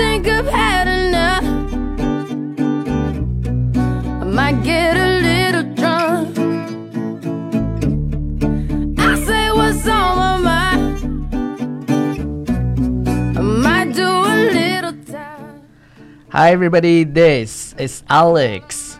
think I've had enough. I might get a little drunk. I say what's on my mind. I might do a little time. Hi everybody, this is Alex。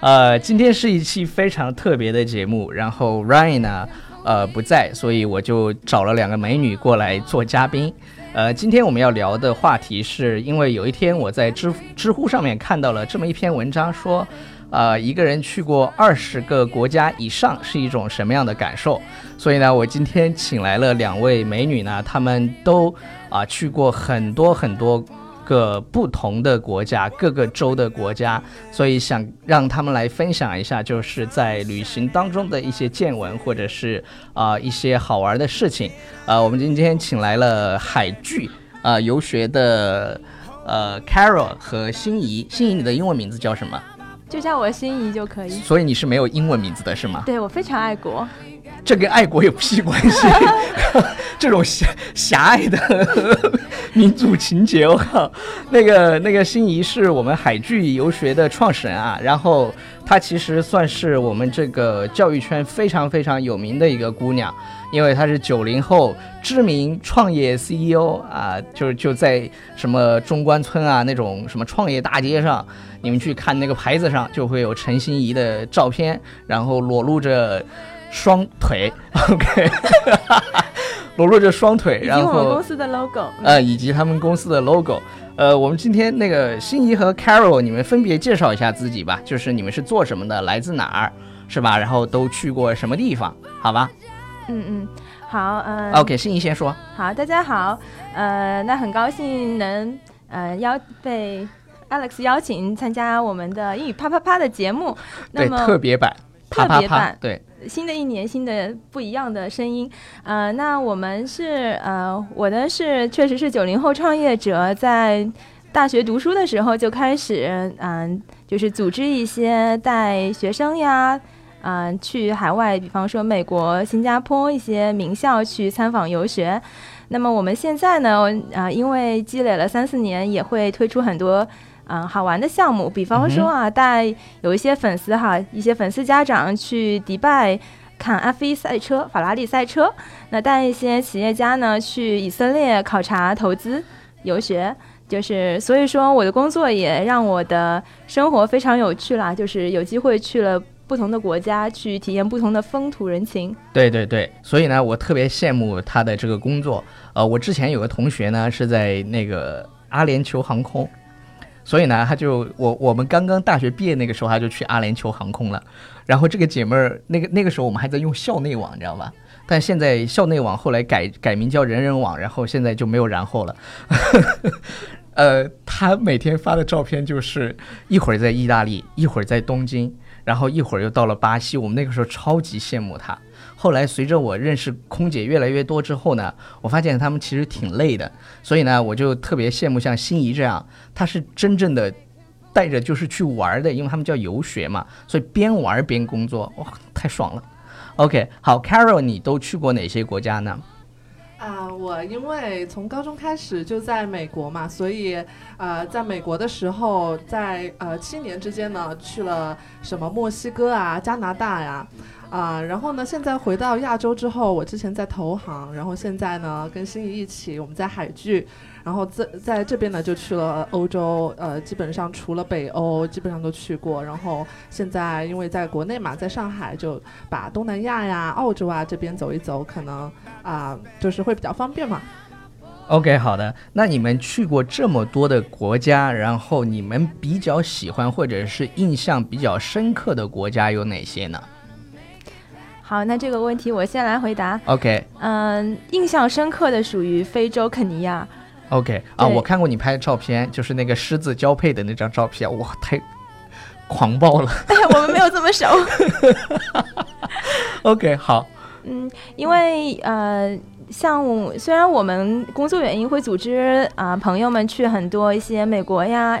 呃，今天是一期非常特别的节目，然后 Ryan 呢，呃不在，所以我就找了两个美女过来做嘉宾。呃，今天我们要聊的话题是因为有一天我在知知乎上面看到了这么一篇文章，说，呃，一个人去过二十个国家以上是一种什么样的感受？所以呢，我今天请来了两位美女呢，她们都啊、去过很多很多个不同的国家，各个州的国家，所以想让他们来分享一下，就是在旅行当中的一些见闻，或者是啊、一些好玩的事情。呃，我们今天请来了海剧啊、游学的呃 Carol 和心仪。心仪，你的英文名字叫什么？就叫我心仪就可以。所以你是没有英文名字的是吗？对我非常爱国，这跟爱国有屁关系？这种狭狭隘的 民族情节，我靠！那个那个心仪是我们海剧游学的创始人啊，然后她其实算是我们这个教育圈非常非常有名的一个姑娘，因为她是九零后知名创业 CEO 啊，就是就在什么中关村啊那种什么创业大街上，你们去看那个牌子上就会有陈心怡的照片，然后裸露着双腿，OK，裸露着双腿，以及然后我们公司的 logo。呃，以及他们公司的 logo。呃，我们今天那个心仪和 Carol，你们分别介绍一下自己吧，就是你们是做什么的，来自哪儿，是吧？然后都去过什么地方，好吧、嗯嗯，好，嗯、o k 心仪先说。好，大家好，呃，那很高兴能呃邀被 Alex 邀请参加我们的英语啪啪啪的节目。那对，么特别版，啪啪啪特别版，对，新的一年，新的不一样的声音。呃，那我们是呃，我的是确实是九零后创业者，在大学读书的时候就开始，嗯、就是组织一些带学生呀。嗯、去海外，比方说美国、新加坡一些名校去参访游学。那么我们现在呢，啊、因为积累了三四年，也会推出很多嗯、好玩的项目，比方说啊，带有一些粉丝哈，一些粉丝家长去迪拜看 F1 赛车、法拉利赛车，那带一些企业家呢去以色列考察投资、游学。就是所以说，我的工作也让我的生活非常有趣啦，就是有机会去了不同的国家，去体验不同的风土人情。对对对，所以呢，我特别羡慕他的这个工作。呃，我之前有个同学呢是在那个阿联酋航空，所以呢，他就我我们刚刚大学毕业那个时候，他就去阿联酋航空了。然后这个姐妹儿，那个那个时候我们还在用校内网，你知道吧？但现在校内网后来改改名叫人人网，然后现在就没有然后了。呃，她每天发的照片就是一会儿在意大利，一会儿在东京，然后一会儿又到了巴西。我们那个时候超级羡慕她。后来随着我认识空姐越来越多之后呢，我发现他们其实挺累的，所以呢，我就特别羡慕像心仪这样，她是真正的带着就是去玩的，因为他们叫游学嘛，所以边玩边工作，哇，太爽了。OK，好，Carol，你都去过哪些国家呢？啊，我因为从高中开始就在美国嘛，所以呃，在美国的时候，在呃七年之间呢，去了什么墨西哥啊、加拿大呀，啊然后呢，现在回到亚洲之后，我之前在投行，然后现在呢跟心仪一起，我们在海聚，然后在在这边呢就去了欧洲，呃，基本上除了北欧，基本上都去过，然后现在因为在国内嘛，在上海就把东南亚呀、澳洲啊这边走一走，可能啊、就是会比较方便嘛。OK，好的。那你们去过这么多的国家，然后你们比较喜欢或者是印象比较深刻的国家有哪些呢好，那这个问题我先来回答。？OK，嗯，印象深刻的属于非洲肯尼亚。OK 啊，我看过你拍的照片，就是那个狮子交配的那张照片，哇，太狂暴了。哎呀，我们没有这么熟。OK，好，嗯，因为呃，像我虽然我们工作原因会组织啊、朋友们去很多一些美国呀、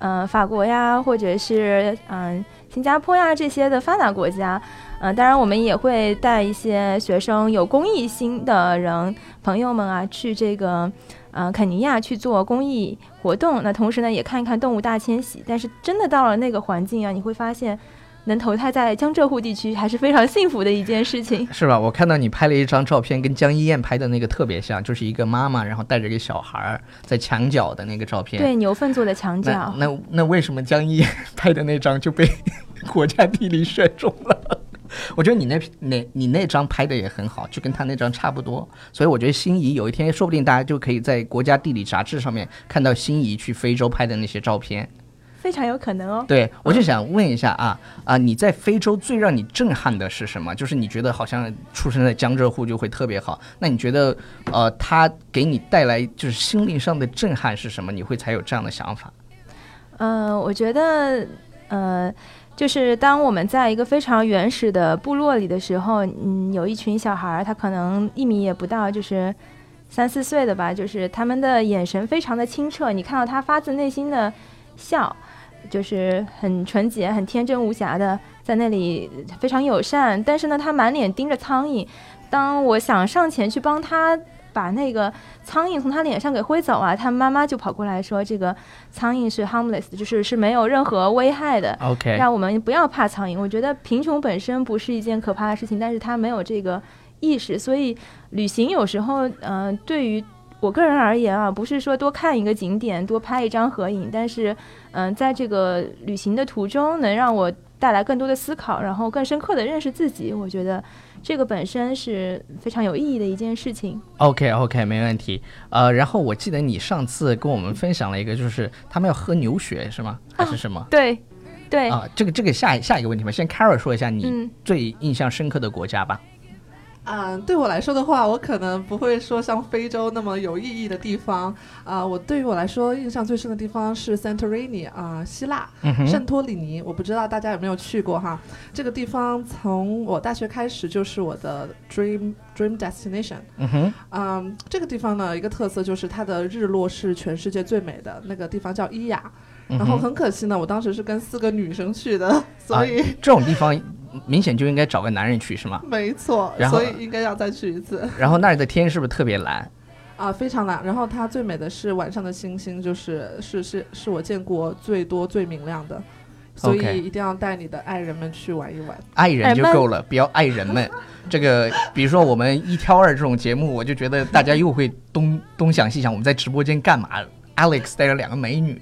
呃法国呀，或者是嗯、新加坡呀这些的发达国家，嗯、当然我们也会带一些学生有公益心的人朋友们啊去这个呃肯尼亚去做公益活动，那同时呢也看一看动物大迁徙。但是真的到了那个环境啊，你会发现。能投胎在江浙沪地区还是非常幸福的一件事情。是吧？我看到你拍了一张照片，跟江一燕拍的那个特别像，就是一个妈妈，然后带着一个小孩儿在墙角的那个照片。对，牛粪做的墙角。那那那为什么江一燕 拍的那张就被 国家地理选中了？我觉得你那那你那张拍的也很好，就跟他那张差不多。所以我觉得心仪有一天说不定大家就可以在国家地理杂志上面看到心仪去非洲拍的那些照片。非常有可能哦。对，我就想问一下啊啊，你在非洲最让你震撼的是什么？就是你觉得好像出生在江浙沪就会特别好。那你觉得呃，他给你带来就是心灵上的震撼是什么？你会才有这样的想法？嗯，我觉得呃，就是当我们在一个非常原始的部落里的时候，嗯，有一群小孩儿，他可能一米也不到，就是三四岁的吧，就是他们的眼神非常的清澈，你看到他发自内心的笑。就是很纯洁、很天真无瑕的，在那里非常友善。但是呢，他满脸盯着苍蝇。当我想上前去帮他把那个苍蝇从他脸上给挥走啊，他妈妈就跑过来说：“这个苍蝇是 harmless，就是是没有任何危害的。OK，让我们不要怕苍蝇。我觉得贫穷本身不是一件可怕的事情，但是他没有这个意识。所以旅行有时候，嗯，对于。我个人而言啊，不是说多看一个景点、多拍一张合影，但是，嗯，在这个旅行的途中，能让我带来更多的思考，然后更深刻的认识自己。我觉得这个本身是非常有意义的一件事情。OK，OK，没问题。呃，然后我记得你上次跟我们分享了一个，就是他们要喝牛血，是吗？还是什么？对，对。啊，这个这个下下一个问题吧。先 Carol 说一下你最印象深刻的国家吧。嗯，对我来说的话，我可能不会说像非洲那么有意义的地方。啊，我对于我来说印象最深的地方是 Santorini 啊，希腊圣托里尼。我不知道大家有没有去过哈？这个地方从我大学开始就是我的 dream dream destination。嗯哼。嗯，这个地方呢，一个特色就是它的日落是全世界最美的。那个地方叫伊雅。然后很可惜呢，我当时是跟四个女生去的，所以这种地方明显就应该找个男人去，是吗？没错，所以应该要再去一次。然后那里的天是不是特别蓝？啊，非常蓝。然后它最美的是晚上的星星，就是是是是我见过最多最明亮的，所以一定要带你的爱人们去玩一玩。爱人就够了，不要爱人们。这个比如说我们一挑二这种节目，我就觉得大家又会东东想西想，我们在直播间干嘛？Alex 带着两个美女。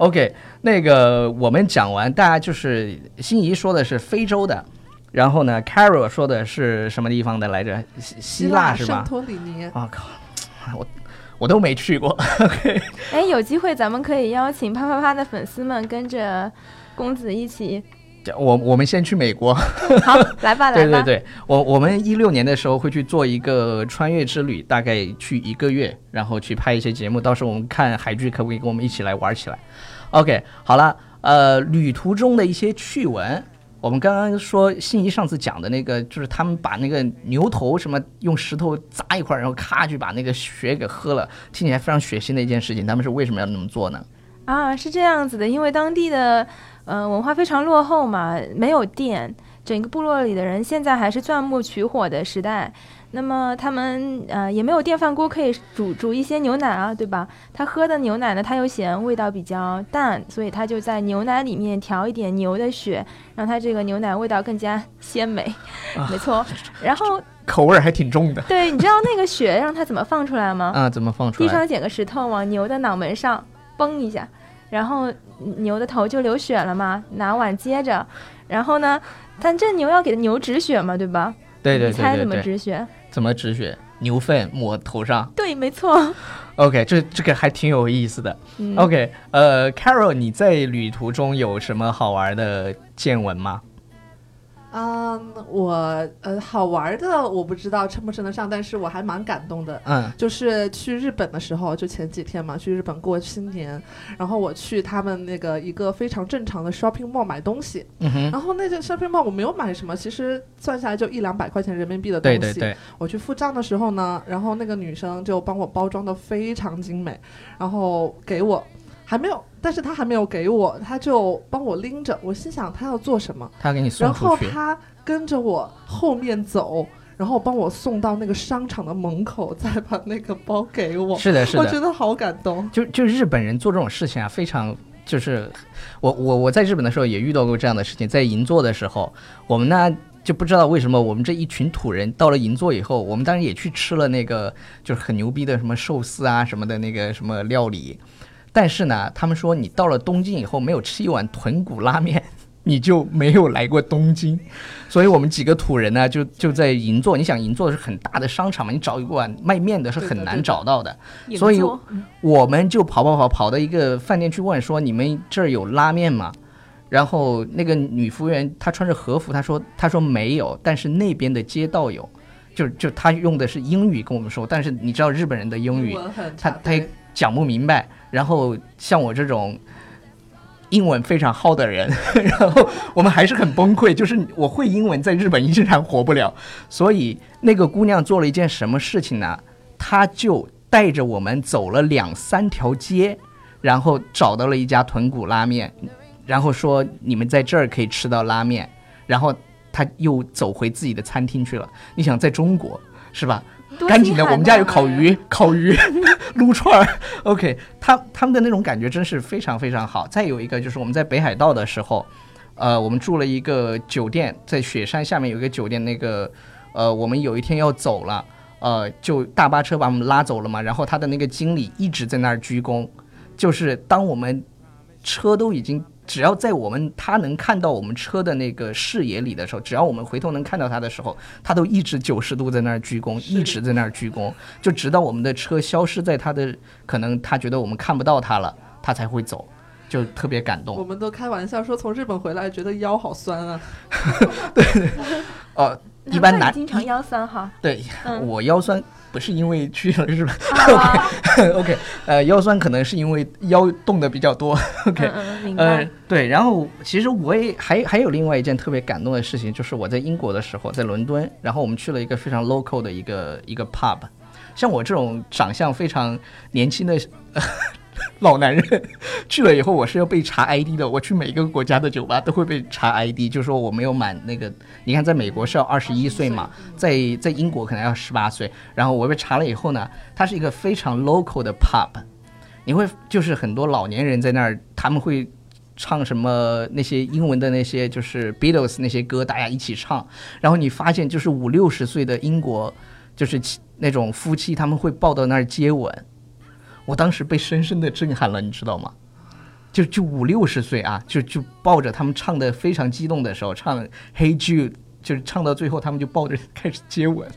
OK，那个我们讲完，大家就是心仪说的是非洲的，然后呢，Carol 说的是什么地方的来着？希希腊是吧？圣托里尼。啊靠，我我都没去过。OK，哎，有机会咱们可以邀请啪啪啪的粉丝们跟着公子一起。我我们先去美国。好，来吧，来吧。对对对，我我们一六年的时候会去做一个穿越之旅，大概去一个月，然后去拍一些节目。到时候我们看海剧，可不可以跟我们一起来玩起来？OK，好了，呃，旅途中的一些趣闻，我们刚刚说心仪上次讲的那个，就是他们把那个牛头什么用石头砸一块，然后咔就把那个血给喝了，听起来非常血腥的一件事情。他们是为什么要那么做呢？啊，是这样子的，因为当地的呃文化非常落后嘛，没有电，整个部落里的人现在还是钻木取火的时代。那么他们呃也没有电饭锅可以煮煮一些牛奶啊，对吧？他喝的牛奶呢，他又嫌，味道比较淡，所以他就在牛奶里面调一点牛的血，让它这个牛奶味道更加鲜美。没错，然后口味还挺重的。对，你知道那个血让它怎么放出来吗？啊，怎么放出来？地上捡个石头往牛的脑门上崩一下，然后牛的头就流血了嘛。拿碗接着，然后呢，但这牛要给牛止血嘛，对吧？对对对对对。你猜怎么止血？怎么止血？牛粪抹头上？对，没错。OK，这这个还挺有意思的。OK，呃，Carol，你在旅途中有什么好玩的见闻吗？嗯，我呃好玩的我不知道称不称得上，但是我还蛮感动的。嗯，就是去日本的时候，就前几天嘛，去日本过新年，然后我去他们那个一个非常正常的 shopping mall 买东西。嗯哼。然后那个 shopping mall 我没有买什么，其实算下来就一两百块钱人民币的东西。对对对。我去付账的时候呢，然后那个女生就帮我包装的非常精美，然后给我。还没有，但是他还没有给我，他就帮我拎着。我心想他要做什么？他给你送然后 他跟着我后面走，然后帮我送到那个商场的门口，再把那个包给我。是的，是的我觉，得好感动。就就日本人做这种事情啊，非常就是我我我在日本的时候也遇到过这样的事情，在银座的时候，我们呢。就不知道为什么我们这一群土人到了银座以后，我们当然也去吃了那个就是很牛逼的什么寿司啊什么的那个什么料理，但是呢，他们说你到了东京以后没有吃一碗豚骨拉面，你就没有来过东京。所以我们几个土人呢，就就在银座，你想银座是很大的商场嘛，你找一碗卖面的是很难找到的，所以我们就跑跑跑跑到一个饭店去问说你们这儿有拉面吗？然后那个女服务员她穿着和服，她说她说没有，但是那边的街道有，就就她用的是英语跟我们说，但是你知道日本人的英语，他他也讲不明白。然后像我这种英文非常好的人，然后我们还是很崩溃。就是我会英文，在日本依然活不了。所以那个姑娘做了一件什么事情呢？她就带着我们走了两三条街，然后找到了一家豚骨拉面，然后说你们在这儿可以吃到拉面，然后她又走回自己的餐厅去了。你想，在中国是吧？多赶紧的，我们家有烤鱼，烤鱼撸串儿。OK，他他们的那种感觉真是非常非常好。再有一个就是我们在北海道的时候，呃，我们住了一个酒店，在雪山下面有一个酒店，那个呃，我们有一天要走了，呃，就大巴车把我们拉走了嘛。然后他的那个经理一直在那儿鞠躬，就是当我们车都已经。只要在我们他能看到我们车的那个视野里的时候，只要我们回头能看到他的时候，他都一直九十度在那儿鞠躬，一直在那儿鞠躬，就直到我们的车消失在他的，可能他觉得我们看不到他了，他才会走，就特别感动。我们都开玩笑说，从日本回来觉得腰好酸啊。呃，一般男经常腰酸哈。对嗯我腰酸不是因为去了日本 OK OK，呃，腰酸可能是因为腰动的比较多，OK，嗯嗯，明呃。，对，然后其实我也还还有另外一件特别感动的事情，就是我在英国的时候，在伦敦，然后我们去了一个非常 local 的一个一个 pub，像我这种长相非常年轻的、呃老男人，去了以后我是要被查 ID 的。我去每个国家的酒吧都会被查 ID，就说我没有满那个，你看在美国是要二十一岁嘛，在在英国可能要十八岁，然后我被查了以后呢，它是一个非常 local 的 pub。你会就是很多老年人在那儿，他们会唱什么那些英文的那些就是 Beatles 那些歌，大家一起唱。然后你发现就是五六十岁的英国，就是那种夫妻，他们会抱到那儿接吻。我当时被深深的震撼了，你知道吗？就就五六十岁啊，就就抱着他们唱的非常激动的时候，唱 Hey Jude，就是唱到最后，他们就抱着开始接吻。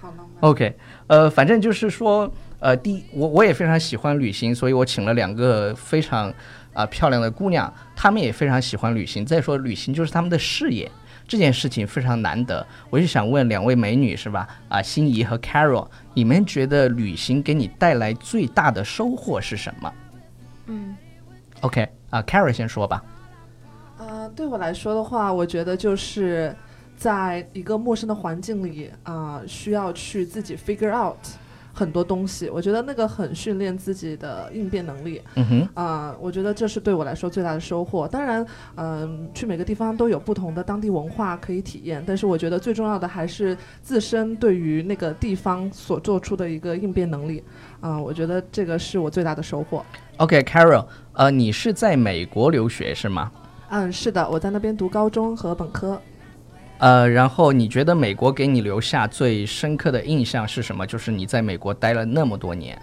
好浪漫。OK，呃，反正就是说，呃，第一，我我也非常喜欢旅行，所以我请了两个非常啊、漂亮的姑娘，她们也非常喜欢旅行。再说，旅行就是他们的事业，这件事情非常难得。我就想问两位美女是吧？啊、心仪和 Carol，你们觉得旅行给你带来最大的收获是什么嗯，？OK，啊、c a r o l 先说吧。呃，对我来说的话，我觉得就是在一个陌生的环境里啊、需要去自己 figure out 很多东西。我觉得那个很训练自己的应变能力嗯哼，啊、我觉得这是对我来说最大的收获。当然，嗯、去每个地方都有不同的当地文化可以体验，但是我觉得最重要的还是自身对于那个地方所做出的一个应变能力。啊、我觉得这个是我最大的收获。OK，Carol，、呃，你是在美国留学是吗？嗯，是的，我在那边读高中和本科。呃，然后你觉得美国给你留下最深刻的印象是什么？就是你在美国待了那么多年。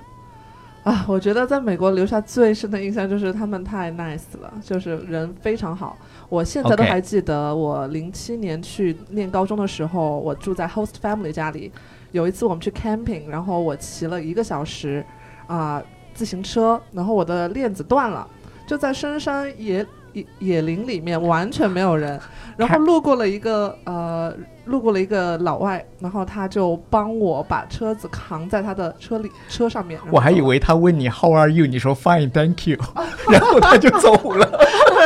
啊，我觉得在美国留下最深的印象就是他们太 nice 了，就是人非常好。我现在都还记得，我零七年去念高中的时候，我住在 host family 家里。有一次我们去 camping，然后我骑了一个小时啊、自行车，然后我的链子断了，就在深山野野野林里面，完全没有人。然后路过了一个呃，路过了一个老外，然后他就帮我把车子扛在他的车里车上面。我还以为他问你 How are you，你说 Fine, thank you，然后他就走了。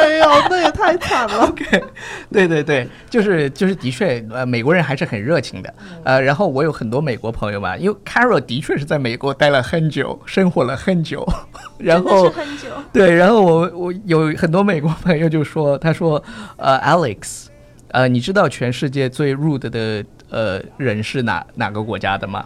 没有，那也太惨了。OK，对对对，就是就是的确，呃，美国人还是很热情的。呃，然后我有很多美国朋友嘛，因为 Carol 的确是在美国待了很久，生活了很久，然后是很久。对，然后我我有很多美国朋友就说，他说，呃，Alex，呃，你知道全世界最 rude 的呃人是哪哪个国家的吗？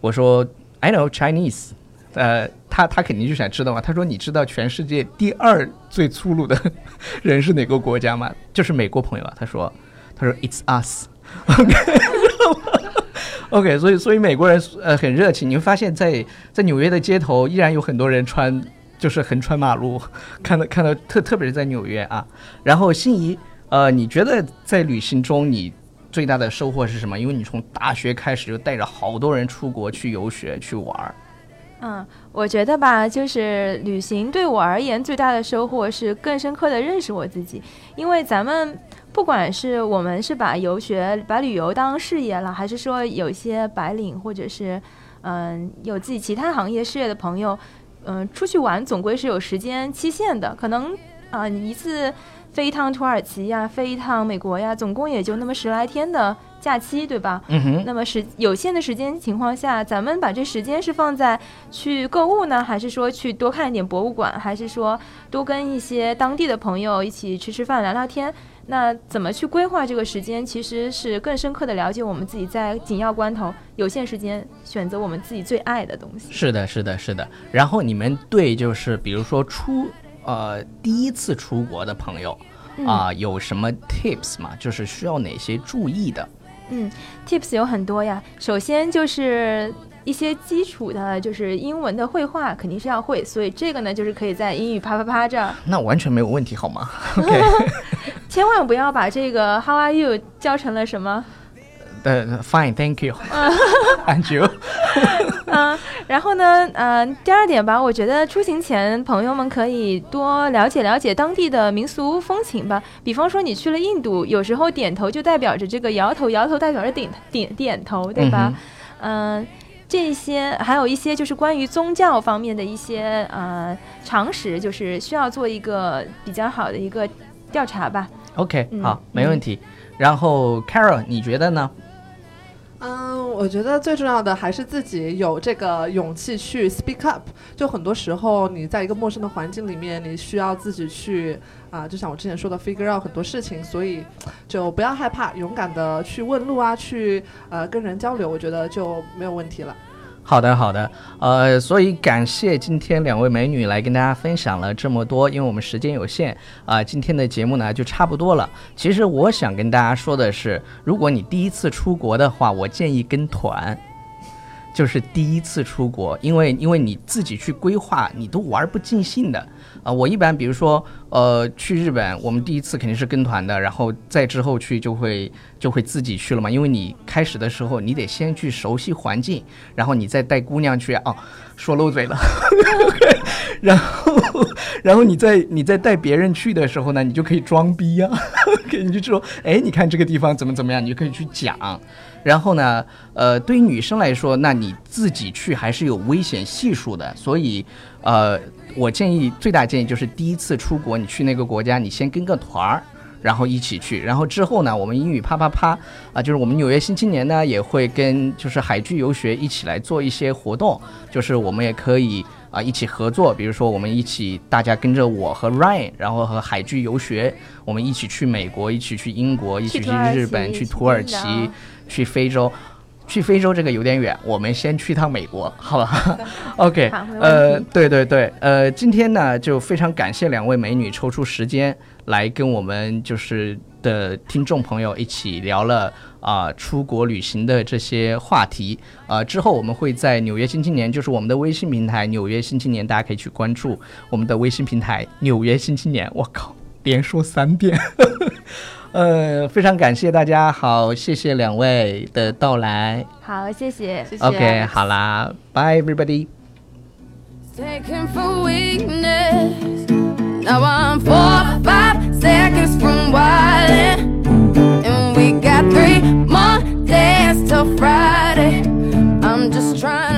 我说 I know Chinese。呃，他他肯定就想知道嘛。他说你知道全世界第二最粗鲁的 人是哪个国家吗？就是美国朋友啊。他说他说 It's us，OK OK 所以所以美国人呃很热情，你会发现在在纽约的街头依然有很多人穿就是横穿马路，看到看到特特别是在纽约啊。然后心仪，呃，你觉得在旅行中你最大的收获是什么？因为你从大学开始就带着好多人出国去游学去玩儿。嗯，我觉得吧，就是旅行对我而言最大的收获是更深刻的认识我自己，因为咱们不管是我们是把游学、把旅游当事业了，还是说有一些白领或者是嗯有自己其他行业事业的朋友，嗯，出去玩总归是有时间期限的，可能啊你一次飞一趟土耳其呀，飞一趟美国呀，总共也就那么十来天的假期，对吧？嗯哼，那么时有限的时间情况下，咱们把这时间是放在去购物呢，还是说去多看一点博物馆，还是说多跟一些当地的朋友一起吃吃饭、聊聊天？那怎么去规划这个时间，其实是更深刻的了解我们自己在紧要关头、有限时间选择我们自己最爱的东西。是的，是的，是的。然后你们对就是比如说出呃第一次出国的朋友啊、有什么 tips 吗？就是需要哪些注意的？嗯，tips 有很多呀。首先就是一些基础的，就是英文的绘画肯定是要会，所以这个呢，就是可以在英语啪啪啪这儿，那完全没有问题，好吗？OK，千万不要把这个 How are you 教成了什么？呃，Fine，Thank you，And you。嗯，然后呢，嗯、第二点吧，我觉得出行前朋友们可以多了解了解当地的民俗风情吧。比方说你去了印度，有时候点头就代表着这个摇头，摇头代表着点点点头，对吧？嗯。这些还有一些就是关于宗教方面的一些呃常识，就是需要做一个比较好的一个调查吧。OK，嗯好，没问题。然后 Carol，你觉得呢？我觉得最重要的还是自己有这个勇气去 speak up。就很多时候，你在一个陌生的环境里面，你需要自己去啊、就像我之前说的 figure out 很多事情，所以就不要害怕，勇敢的去问路啊，去呃跟人交流，我觉得就没有问题了。好的，好的，呃，所以感谢今天两位美女来跟大家分享了这么多，因为我们时间有限啊、今天的节目呢就差不多了。其实我想跟大家说的是，如果你第一次出国的话，我建议跟团。就是第一次出国，因为因为你自己去规划，你都玩不尽兴的啊、我一般比如说，呃，去日本，我们第一次肯定是跟团的，然后再之后去就会就会自己去了嘛，因为你开始的时候你得先去熟悉环境，然后你再带姑娘去哦，说漏嘴了，然后然后你再你再带别人去的时候呢，你就可以装逼呀、给 你就说，哎，你看这个地方怎么怎么样，你就可以去讲。然后呢，呃，对于女生来说，那你自己去还是有危险系数的，所以，呃，我建议最大建议就是第一次出国，你去那个国家，你先跟个团儿。然后一起去，然后之后呢，我们英语啪啪啪啊，就是我们纽约新青年呢也会跟就是海剧游学一起来做一些活动，就是我们也可以啊一起合作，比如说我们一起大家跟着我和 Ryan，然后和海剧游学，我们一起去美国，一起去英国，一起去日本，去土耳其，去非洲。去非洲这个有点远，我们先去趟美国，好吧？OK，好呃，对对对，呃，今天呢就非常感谢两位美女抽出时间来跟我们就是的听众朋友一起聊了啊、出国旅行的这些话题啊、之后我们会在纽约新青年，就是我们的微信平台纽约新青年，大家可以去关注我们的微信平台纽约新青年。我靠，连说三遍。呃，非常感谢大家，好，谢谢两位的到来。好，谢谢，谢谢。OK，好啦，Bye everybody。Taken for weakness. Now I'm four, five seconds from and we got three more days Friday. I'm just tryna